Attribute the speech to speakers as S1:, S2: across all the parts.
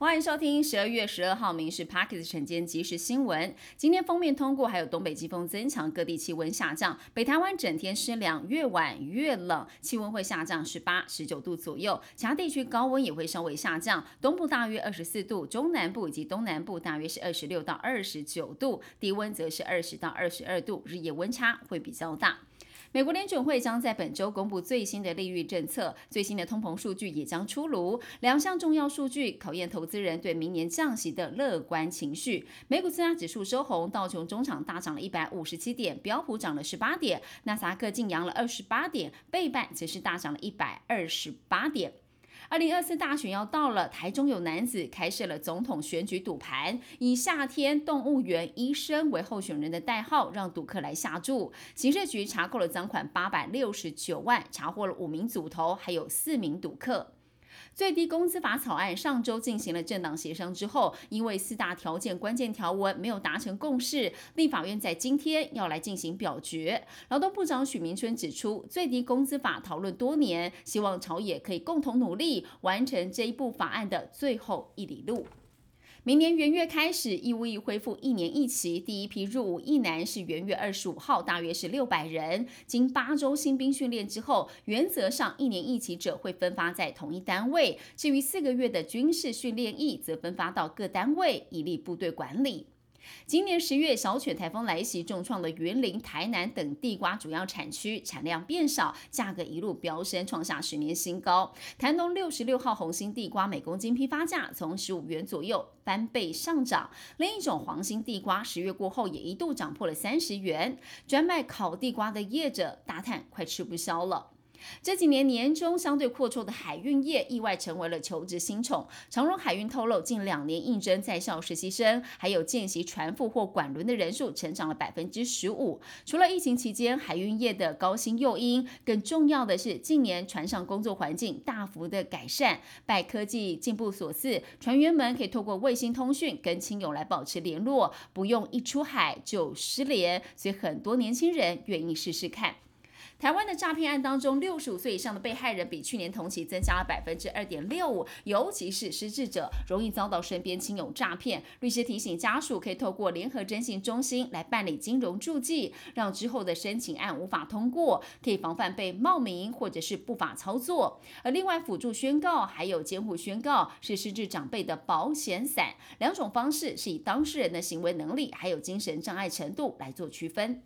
S1: 欢迎收听十二月十二号《民事 Parkes 晨间即时新闻》。今天封面通过，还有东北季风增强，各地气温下降。北台湾整天湿凉，越晚越冷，气温会下降十八、十九度左右。其他地区高温也会稍微下降，东部大约二十四度，中南部以及东南部大约是二十六到二十九度，低温则是二十到二十二度，日夜温差会比较大。美国联准会将在本周公布最新的利率政策，最新的通膨数据也将出炉。两项重要数据考验投资人对明年降息的乐观情绪。美股四大指数收红，道琼中场大涨了一百五十七点，标普涨了十八点，纳斯达克净扬了二十八点，倍半则是大涨了一百二十八点。二零二四大选要到了，台中有男子开设了总统选举赌盘，以夏天动物园医生为候选人的代号，让赌客来下注。刑事局查扣了赃款八百六十九万，查获了五名组头，还有四名赌客。最低工资法草案上周进行了政党协商之后，因为四大条件关键条文没有达成共识，立法院在今天要来进行表决。劳动部长许明春指出，最低工资法讨论多年，希望朝野可以共同努力，完成这一部法案的最后一里路。明年元月开始，义务役恢复一年一旗。第一批入伍役男是元月二十五号，大约是六百人。经八周新兵训练之后，原则上一年一期者会分发在同一单位。至于四个月的军事训练役，则分发到各单位，以利部队管理。今年十月，小犬台风来袭，重创了云林、台南等地瓜主要产区，产量变少，价格一路飙升，创下十年新高。台东六十六号红心地瓜每公斤批发价从十五元左右翻倍上涨，另一种黄心地瓜十月过后也一度涨破了三十元，专卖烤地瓜的业者大叹快吃不消了。这几年年中相对阔绰的海运业，意外成为了求职新宠。长荣海运透露，近两年应征在校实习生，还有见习船副或管轮的人数，成长了百分之十五。除了疫情期间海运业的高薪诱因，更重要的是近年船上工作环境大幅的改善，拜科技进步所赐，船员们可以透过卫星通讯跟亲友来保持联络，不用一出海就失联，所以很多年轻人愿意试试看。台湾的诈骗案当中，六十五岁以上的被害人比去年同期增加了百分之二点六五，尤其是失智者容易遭到身边亲友诈骗。律师提醒家属可以透过联合征信中心来办理金融助记，让之后的申请案无法通过，可以防范被冒名或者是不法操作。而另外辅助宣告还有监护宣告是失智长辈的保险伞，两种方式是以当事人的行为能力还有精神障碍程度来做区分。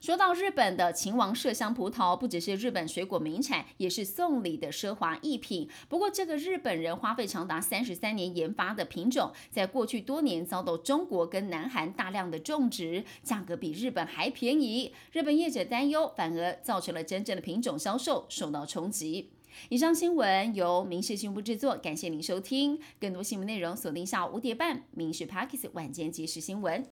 S1: 说到日本的秦王麝香葡萄，不只是日本水果名产，也是送礼的奢华艺品。不过，这个日本人花费长达三十三年研发的品种，在过去多年遭到中国跟南韩大量的种植，价格比日本还便宜。日本业者担忧，反而造成了真正的品种销售受到冲击。以上新闻由民事新闻部制作，感谢您收听。更多新闻内容锁定下午五点半《民事 Parkes 晚间即时新闻》。